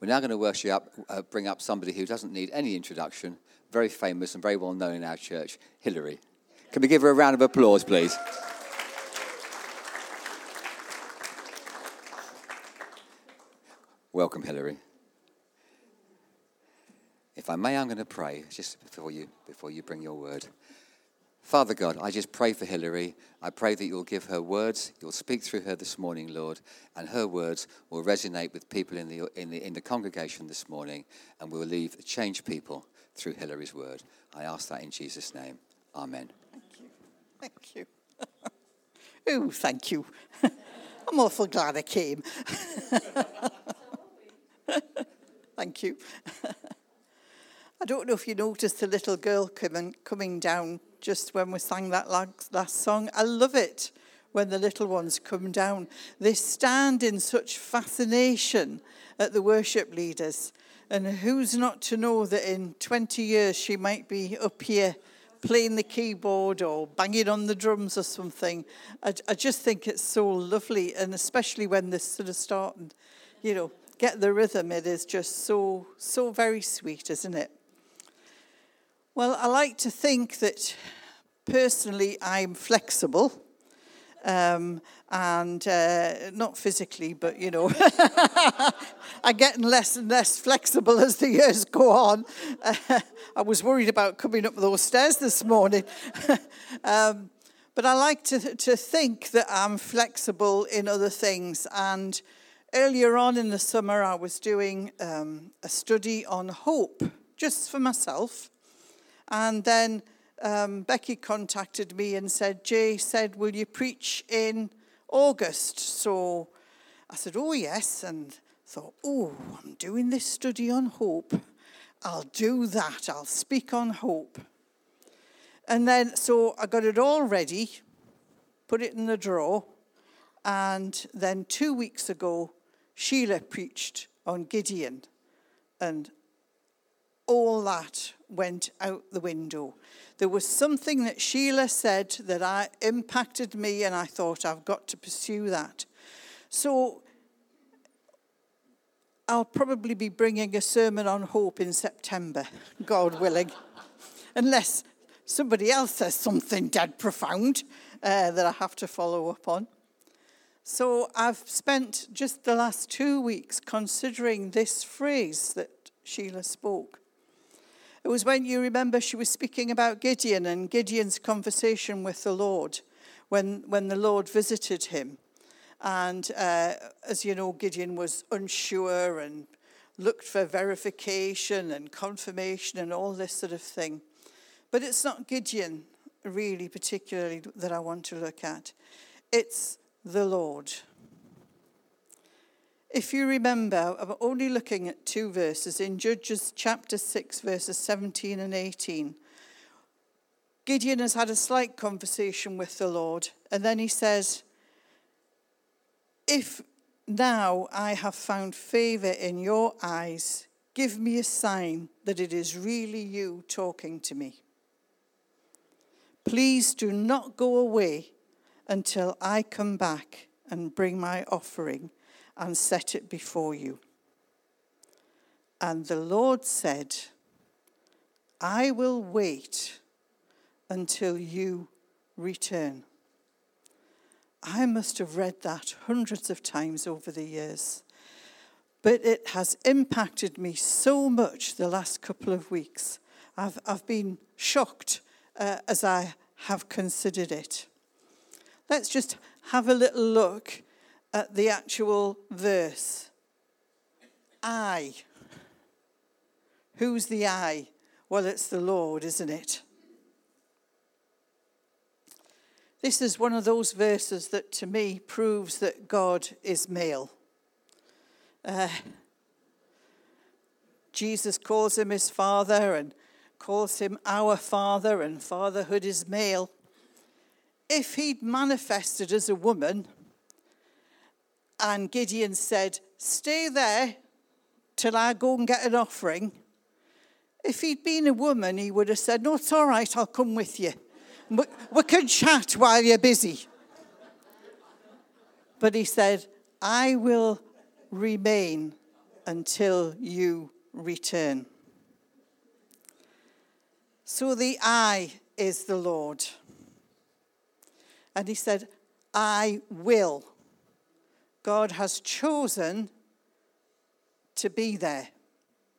We're now going to worship up, uh, bring up somebody who doesn't need any introduction, very famous and very well known in our church, Hilary. Can we give her a round of applause, please? Welcome, Hilary. If I may, I'm going to pray just before you, before you bring your word. Father God, I just pray for Hilary. I pray that you'll give her words, you'll speak through her this morning, Lord, and her words will resonate with people in the, in the, in the congregation this morning, and we'll leave changed people through Hilary's word. I ask that in Jesus' name. Amen. Thank you. Thank you. oh, thank you. I'm awful glad I came. thank you. I don't know if you noticed the little girl coming, coming down just when we sang that last song. I love it when the little ones come down. They stand in such fascination at the worship leaders. And who's not to know that in 20 years she might be up here playing the keyboard or banging on the drums or something? I, I just think it's so lovely. And especially when they sort of start and, you know, get the rhythm, it is just so, so very sweet, isn't it? Well, I like to think that personally I'm flexible. Um, and uh, not physically, but you know, I'm getting less and less flexible as the years go on. Uh, I was worried about coming up those stairs this morning. um, but I like to, to think that I'm flexible in other things. And earlier on in the summer, I was doing um, a study on hope just for myself. And then um, Becky contacted me and said, Jay said, Will you preach in August? So I said, Oh, yes. And thought, Oh, I'm doing this study on hope. I'll do that. I'll speak on hope. And then, so I got it all ready, put it in the drawer. And then two weeks ago, Sheila preached on Gideon. And all that went out the window. There was something that Sheila said that I, impacted me, and I thought, I've got to pursue that. So I'll probably be bringing a sermon on hope in September, God willing, unless somebody else says something dead profound uh, that I have to follow up on. So I've spent just the last two weeks considering this phrase that Sheila spoke. It was when you remember she was speaking about Gideon and Gideon's conversation with the Lord when, when the Lord visited him. And uh, as you know, Gideon was unsure and looked for verification and confirmation and all this sort of thing. But it's not Gideon, really, particularly, that I want to look at. It's the Lord. If you remember, I'm only looking at two verses in Judges chapter 6, verses 17 and 18. Gideon has had a slight conversation with the Lord, and then he says, If now I have found favor in your eyes, give me a sign that it is really you talking to me. Please do not go away until I come back and bring my offering and set it before you. And the Lord said, I will wait until you return. I must have read that hundreds of times over the years, but it has impacted me so much the last couple of weeks. I've, I've been shocked uh, as I have considered it. Let's just have a little look at the actual verse. I. Who's the I? Well, it's the Lord, isn't it? This is one of those verses that to me proves that God is male. Uh, Jesus calls him his father and calls him our father, and fatherhood is male. If he'd manifested as a woman, and Gideon said, Stay there till I go and get an offering. If he'd been a woman, he would have said, No, it's all right, I'll come with you. We, can chat while you're busy. But he said, I will remain until you return. So the I is the Lord. And he said, I will. God has chosen to be there.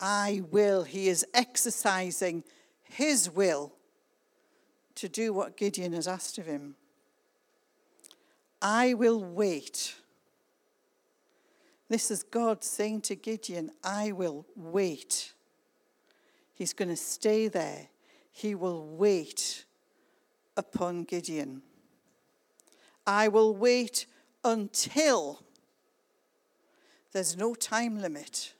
I will. He is exercising his will to do what Gideon has asked of him. I will wait. This is God saying to Gideon, I will wait. He's going to stay there. He will wait upon Gideon. I will wait until there's no time limit.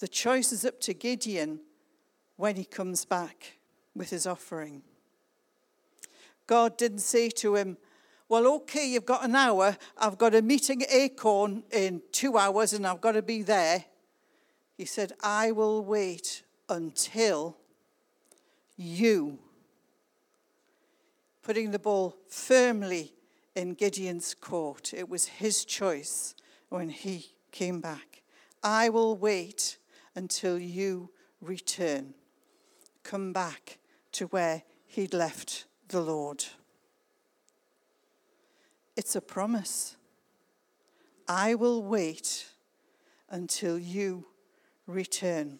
The choice is up to Gideon when he comes back with his offering. God didn't say to him, Well, okay, you've got an hour. I've got a meeting at Acorn in two hours and I've got to be there. He said, I will wait until you putting the ball firmly in Gideon's court. It was his choice when he came back. I will wait until you return. Come back to where he'd left the Lord. It's a promise. I will wait until you return.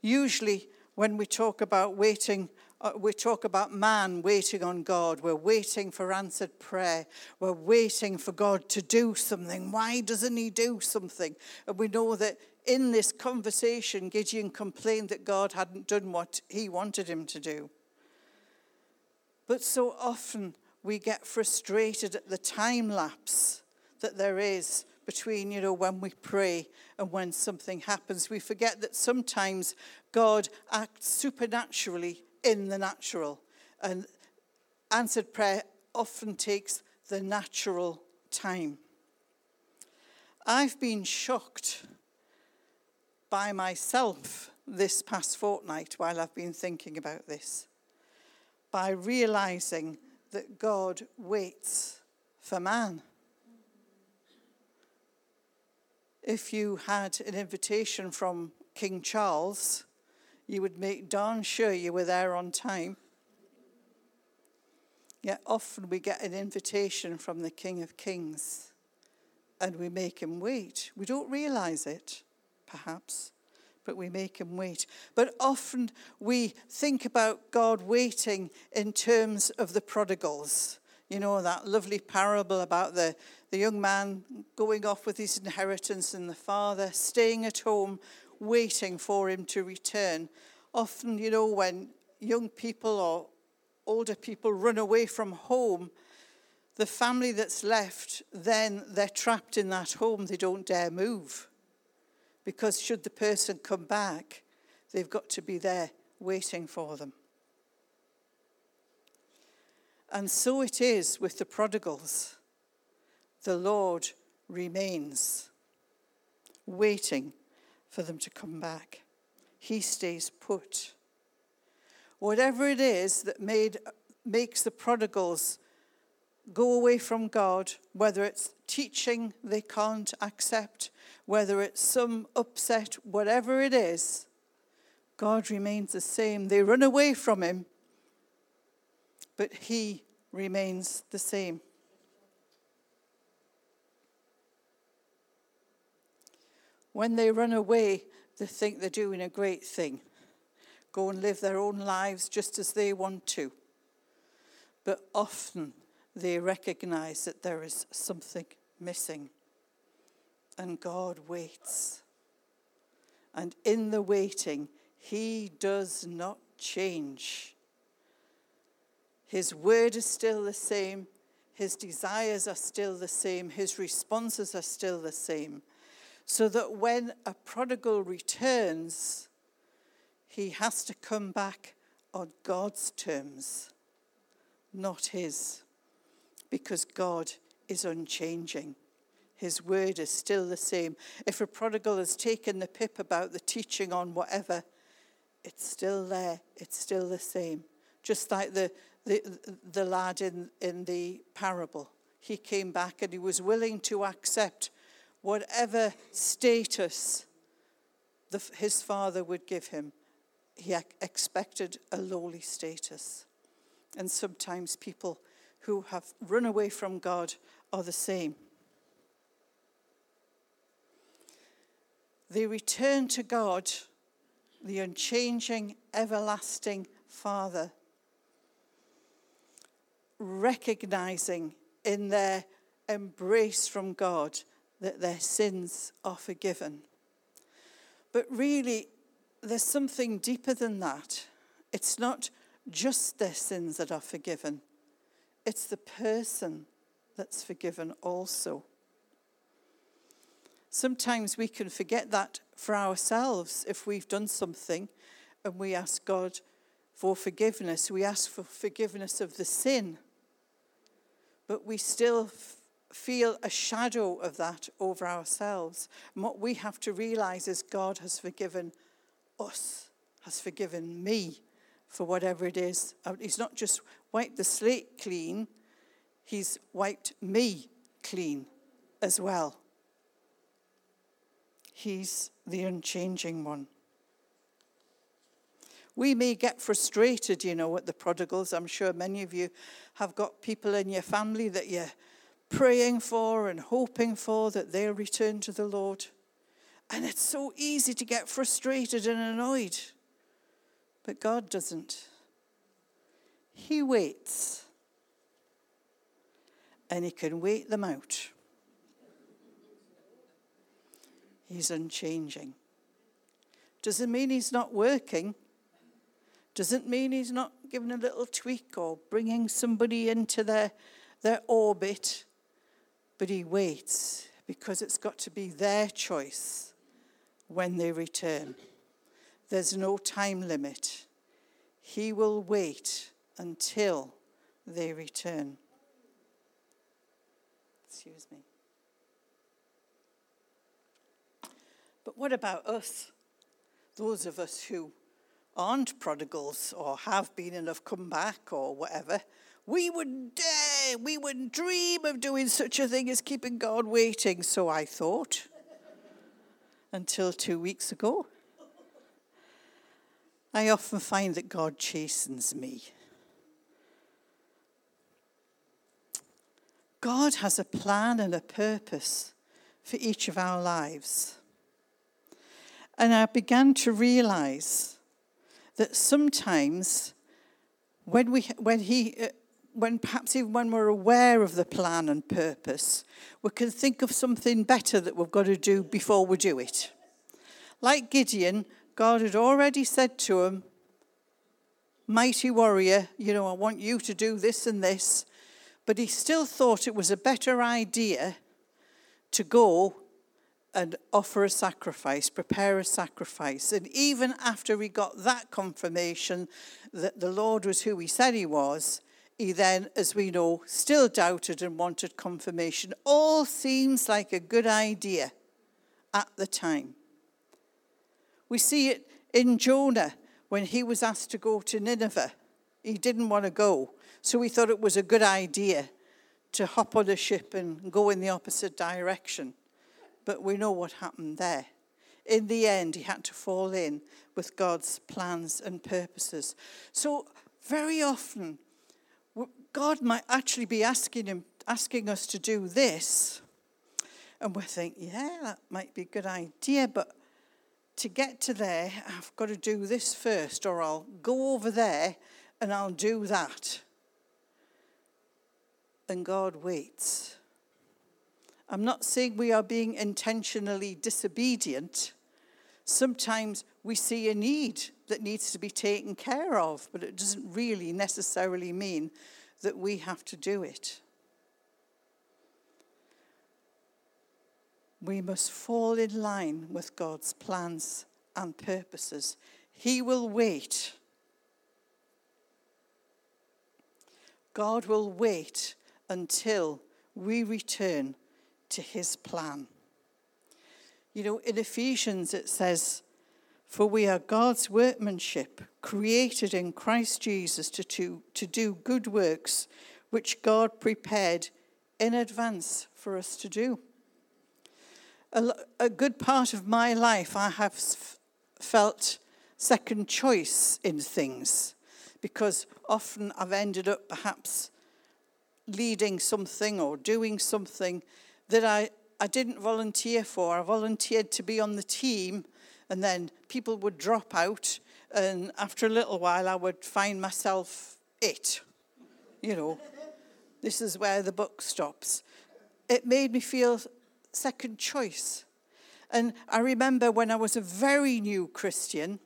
Usually, when we talk about waiting, Uh, we talk about man waiting on God. We're waiting for answered prayer. We're waiting for God to do something. Why doesn't He do something? And we know that in this conversation, Gideon complained that God hadn't done what he wanted him to do. But so often we get frustrated at the time lapse that there is between, you know, when we pray and when something happens. We forget that sometimes God acts supernaturally in the natural. And answered prayer often takes the natural time. I've been shocked by myself this past fortnight while I've been thinking about this by realizing that God waits for man. if you had an invitation from King Charles, you would make darn sure you were there on time. Yet often we get an invitation from the King of Kings and we make him wait. We don't realize it, perhaps, but we make him wait. But often we think about God waiting in terms of the prodigals. You know, that lovely parable about the, the young man going off with his inheritance and the father staying at home waiting for him to return. Often, you know, when young people or older people run away from home, the family that's left, then they're trapped in that home. They don't dare move. Because should the person come back, they've got to be there waiting for them. And so it is with the prodigals. The Lord remains waiting for them to come back. He stays put. Whatever it is that made, makes the prodigals go away from God, whether it's teaching they can't accept, whether it's some upset, whatever it is, God remains the same. They run away from Him, but he remains the same. When they run away, they think they're doing a great thing. Go and live their own lives just as they want to. But often they recognize that there is something missing. And God waits. And in the waiting, He does not change. His word is still the same. His desires are still the same. His responses are still the same. So that when a prodigal returns, he has to come back on God's terms, not his, because God is unchanging. His word is still the same. If a prodigal has taken the pip about the teaching on whatever, it's still there, it's still the same. Just like the, the, the lad in, in the parable. he came back and he was willing to accept whatever status the, his father would give him. He expected a lowly status. And sometimes people who have run away from God are the same. They return to God, the unchanging, everlasting Father, recognizing in their embrace from God that their sins are forgiven. But really, there's something deeper than that. It's not just their sins that are forgiven, it's the person that's forgiven also. Sometimes we can forget that for ourselves if we've done something and we ask God for forgiveness. We ask for forgiveness of the sin, but we still feel a shadow of that over ourselves. And what we have to realize is God has forgiven us, has forgiven me for whatever it is. Uh, he's not just wiped the slate clean, He's wiped me clean as well. He's the unchanging one. We may get frustrated, you know, at the prodigals. I'm sure many of you have got people in your family that you're praying for and hoping for that they'll return to the Lord. And it's so easy to get frustrated and annoyed. But God doesn't. He waits. And He can wait them out. He's unchanging. Doesn't mean He's not working. Doesn't mean He's not giving a little tweak or bringing somebody into their, their orbit. But He waits because it's got to be their choice when they return. There's no time limit. He will wait until they return. Excuse me. But what about us? Those of us who aren't prodigals or have been and have come back or whatever. We wouldn't dare, we wouldn't dream of doing such a thing as keeping God waiting, so I thought. Until two weeks ago. I often find that God chastens me. God has a plan and a purpose for each of our lives. And I began to realize that sometimes when, we, when, he, when perhaps even when we're aware of the plan and purpose, we can think of something better that we've got to do before we do it. Like Gideon, God had already said to him, Mighty warrior, you know, I want you to do this and this. But he still thought it was a better idea to go and offer a sacrifice, prepare a sacrifice. And even after he got that confirmation that the Lord was who he said he was, he then, as we know, still doubted and wanted confirmation. All seems like a good idea at the time. We see it in Jonah when he was asked to go to Nineveh. He didn't want to go, so he thought it was a good idea to hop on a ship and go in the opposite direction but we know what happened there. In the end, he had to fall in with God's plans and purposes. So, very often, God might actually be asking him, asking us to do this, and we think, yeah, that might be a good idea, but to get to there, I've got to do this first, or I'll go over there and I'll do that. And God waits. I'm not saying we are being intentionally disobedient. Sometimes we see a need that needs to be taken care of, but it doesn't really necessarily mean that we have to do it. We must fall in line with God's plans and purposes. He will wait. God will wait until we return to his plan. You know, in Ephesians it says, For we are God's workmanship, created in Christ Jesus to, to, to do good works, which God prepared in advance for us to do. A, a good part of my life, I have felt second choice in things because often I've ended up perhaps leading something or doing something that I, I didn't volunteer for. I volunteered to be on the team, and then people would drop out, and after a little while, I would find myself it. You know, this is where the book stops. It made me feel second choice. And I remember when I was a very new Christian,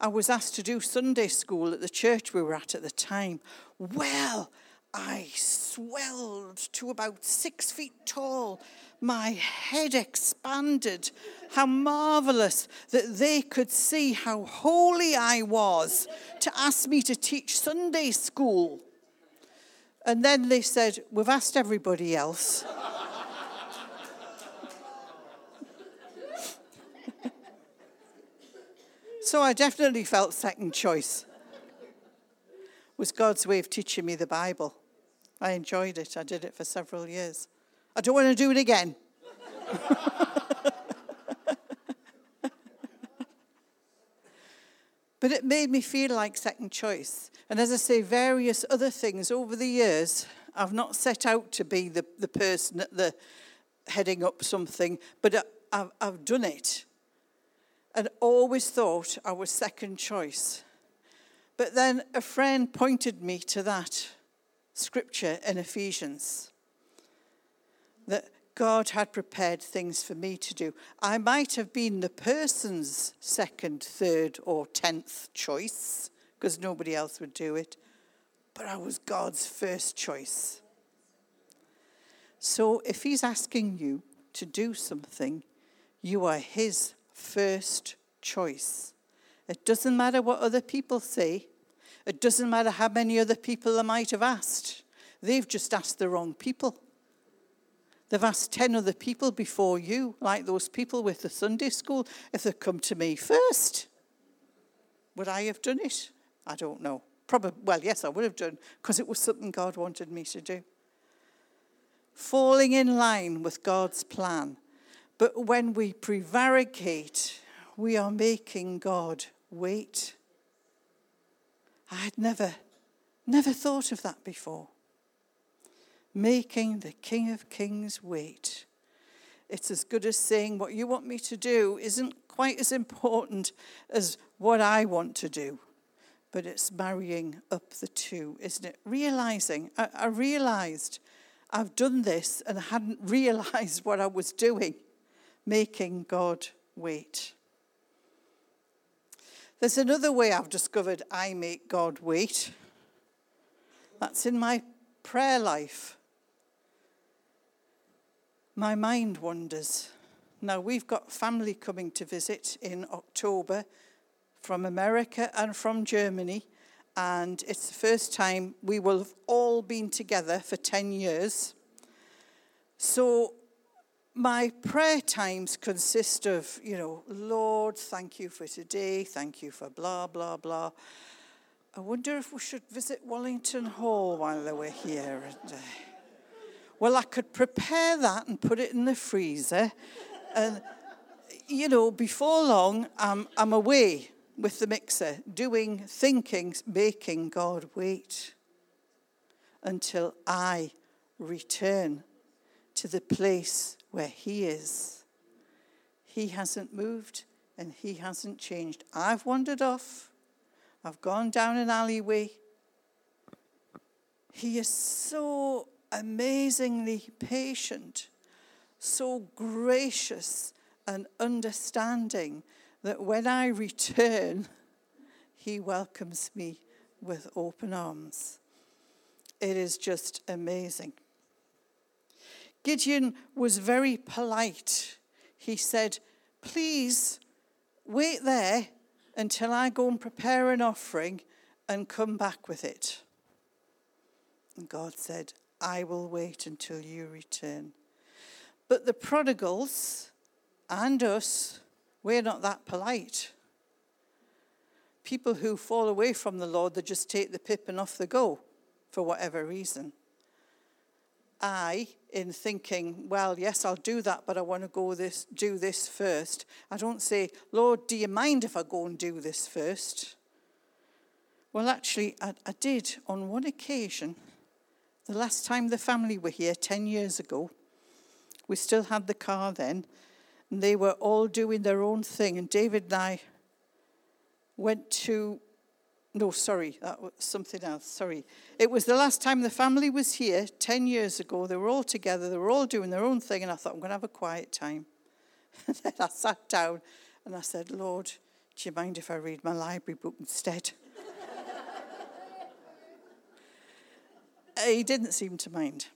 I was asked to do Sunday school at the church we were at at the time. Well, I swelled to about six feet tall. My head expanded. How marvelous that they could see how holy I was to ask me to teach Sunday school. And then they said, We've asked everybody else. so I definitely felt second choice was God's way of teaching me the Bible. I enjoyed it. I did it for several years. I don't want to do it again. but it made me feel like second choice. And as I say, various other things over the years, I've not set out to be the, the person at the heading up something, but I've, I've done it and always thought I was second choice. But then a friend pointed me to that scripture in Ephesians that God had prepared things for me to do. I might have been the person's second, third, or tenth choice because nobody else would do it, but I was God's first choice. So if He's asking you to do something, you are His first choice. It doesn't matter what other people say. It doesn't matter how many other people they might have asked. They've just asked the wrong people. They've asked 10 other people before you, like those people with the Sunday school. If they'd come to me first, would I have done it? I don't know. Probably, well, yes, I would have done, because it was something God wanted me to do. Falling in line with God's plan. But when we prevaricate, we are making God wait. I had never, never thought of that before. Making the King of Kings wait. It's as good as saying what you want me to do isn't quite as important as what I want to do. But it's marrying up the two, isn't it? Realizing, I, I realized I've done this and I hadn't realized what I was doing, making God wait. There's another way I've discovered I make God wait. That's in my prayer life. My mind wanders. Now, we've got family coming to visit in October from America and from Germany, and it's the first time we will have all been together for 10 years. So my prayer times consist of, you know, Lord, thank you for today, thank you for blah, blah, blah. I wonder if we should visit Wellington Hall while were here. And, uh, well, I could prepare that and put it in the freezer. And, you know, before long, I'm, I'm away with the mixer, doing, thinking, making God wait until I return to the place where He is. He hasn't moved and He hasn't changed. I've wandered off, I've gone down an alleyway. He is so amazingly patient, so gracious and understanding that when I return, He welcomes me with open arms. It is just amazing. Gideon was very polite. He said, Please wait there until I go and prepare an offering and come back with it. And God said, I will wait until you return. But the prodigals and us, we're not that polite. People who fall away from the Lord, they just take the pip and off they go for whatever reason. I, in thinking, well, yes, I'll do that, but I want to go this, do this first. I don't say, Lord, do you mind if I go and do this first? Well, actually, I, I did on one occasion. The last time the family were here, 10 years ago, we still had the car then, and they were all doing their own thing. And David and I went to no, sorry, that was something else. Sorry. It was the last time the family was here, 10 years ago. They were all together, they were all doing their own thing, and I thought, I'm going to have a quiet time. And then I sat down and I said, Lord, do you mind if I read my library book instead? he didn't seem to mind.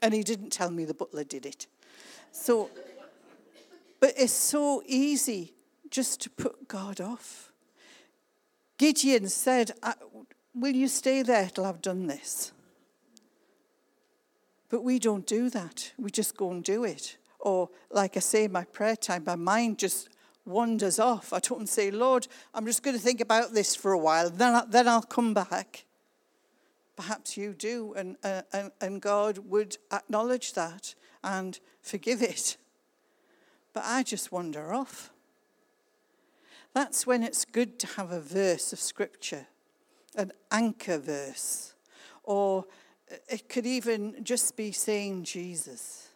And he didn't tell me the butler did it. So, but it's so easy just to put God off Gideon said, Will you stay there till I've done this? But we don't do that. We just go and do it. Or, like I say, my prayer time, my mind just wanders off. I don't say, Lord, I'm just going to think about this for a while, then, I, then I'll come back. Perhaps you do, and, uh, and, and God would acknowledge that and forgive it. But I just wander off. That's when it's good to have a verse of scripture, an anchor verse, or it could even just be saying Jesus.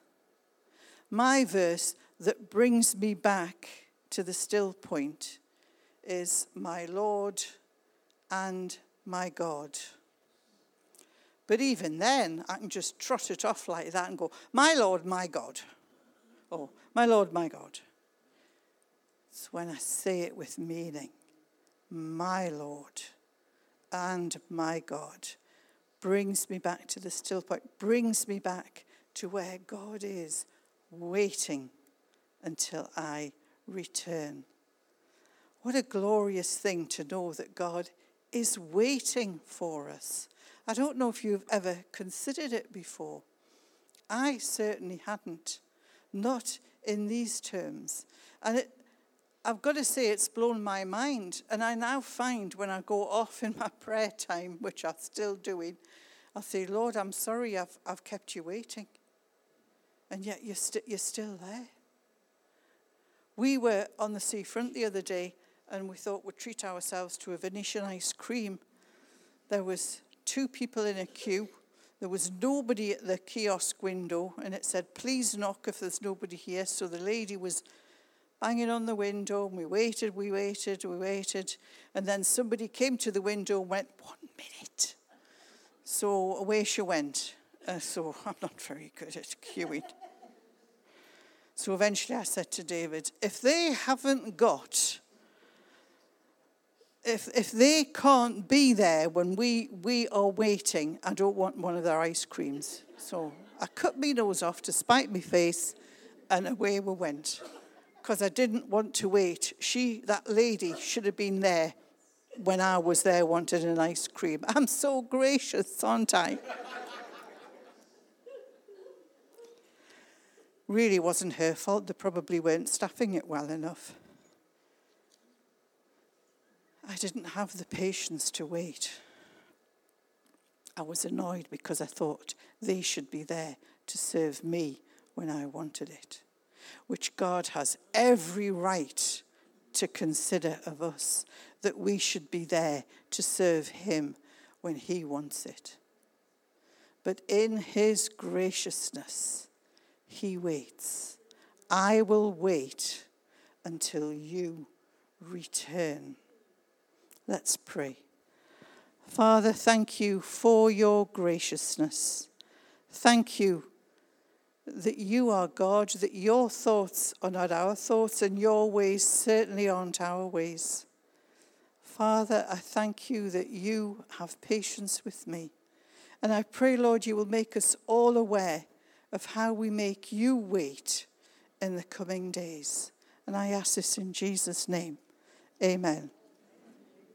My verse that brings me back to the still point is my Lord and my God. But even then, I can just trot it off like that and go, My Lord, my God. Or, My Lord, my God. It's when I say it with meaning. My Lord and my God brings me back to the still point, brings me back to where God is waiting until I return. What a glorious thing to know that God is waiting for us. I don't know if you've ever considered it before. I certainly hadn't, not in these terms. And it, I've got to say, it's blown my mind. And I now find when I go off in my prayer time, which I'm still doing, I say, Lord, I'm sorry I've, I've kept you waiting. And yet you're, st- you're still there. We were on the seafront the other day and we thought we'd treat ourselves to a Venetian ice cream. There was two people in a queue. There was nobody at the kiosk window and it said, please knock if there's nobody here. So the lady was banging on the window. And we waited, we waited, we waited. And then somebody came to the window and went, One minute. So away she went. Uh, so I'm not very good at queuing. So eventually I said to David, if they haven't got, if, if they can't be there when we, we are waiting, I don't want one of their ice creams. So I cut my nose off to spite my face, and away we went because I didn't want to wait. She, that lady, should have been there when I was there, wanted an ice cream. I'm so gracious, aren't I? really wasn't her fault. They probably weren't staffing it well enough. I didn't have the patience to wait. I was annoyed because I thought they should be there to serve me when I wanted it which God has every right to consider of us, that we should be there to serve Him when He wants it. But in His graciousness, He waits. I will wait until you return. Let's pray. Father, thank you for your graciousness. Thank you that you are God, that your thoughts are not our thoughts, and your ways certainly aren't our ways. Father, I thank you that you have patience with me. And I pray, Lord, you will make us all aware of how we make you wait in the coming days. And I ask this in Jesus' name. Amen.